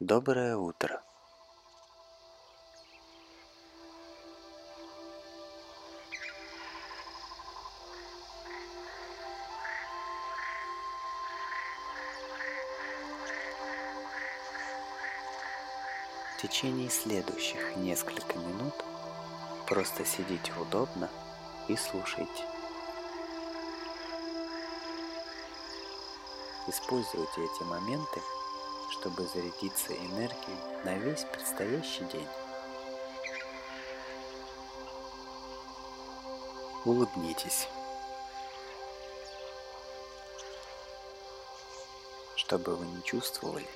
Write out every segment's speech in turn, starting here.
Доброе утро. В течение следующих нескольких минут просто сидите удобно и слушайте. Используйте эти моменты, чтобы зарядиться энергией на весь предстоящий день. Улыбнитесь. Что бы вы ни чувствовали,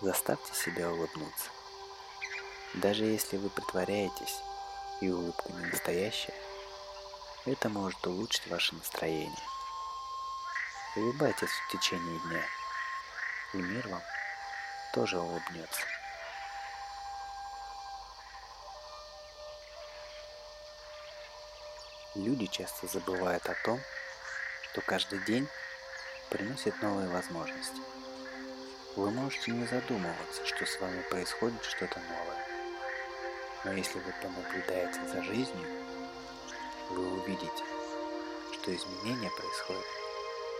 заставьте себя улыбнуться. Даже если вы притворяетесь и улыбка не настоящая, это может улучшить ваше настроение. Улыбайтесь в течение дня, и мир вам тоже улыбнется. Люди часто забывают о том, что каждый день приносит новые возможности. Вы можете не задумываться, что с вами происходит что-то новое. Но если вы понаблюдаете за жизнью, вы увидите, что изменения происходят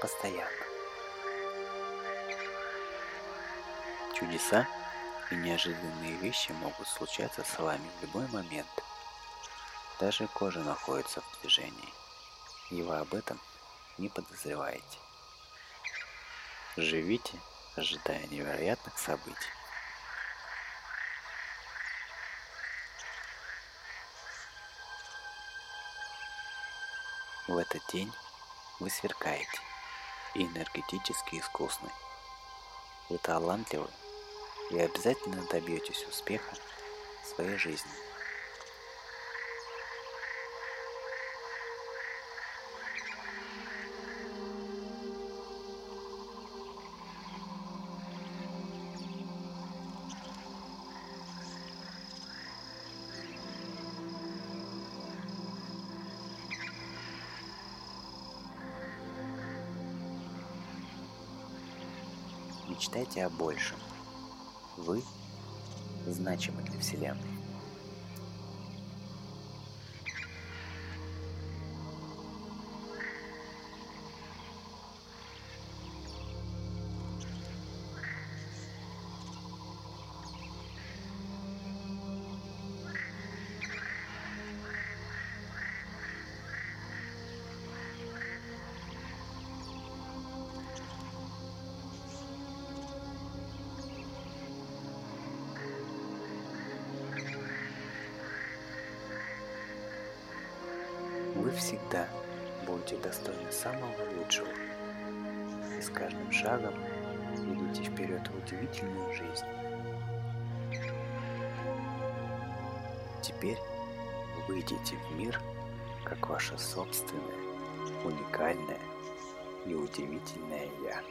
постоянно. Чудеса и неожиданные вещи могут случаться с вами в любой момент. Даже кожа находится в движении, и вы об этом не подозреваете. Живите, ожидая невероятных событий. В этот день вы сверкаете и энергетически искусны. Вы талантливы и обязательно добьетесь успеха в своей жизни. Мечтайте о большем. Вы значимы для Вселенной. Вы всегда будете достойны самого лучшего. И с каждым шагом идите вперед в удивительную жизнь. Теперь выйдите в мир, как ваше собственное, уникальное и удивительное «Я».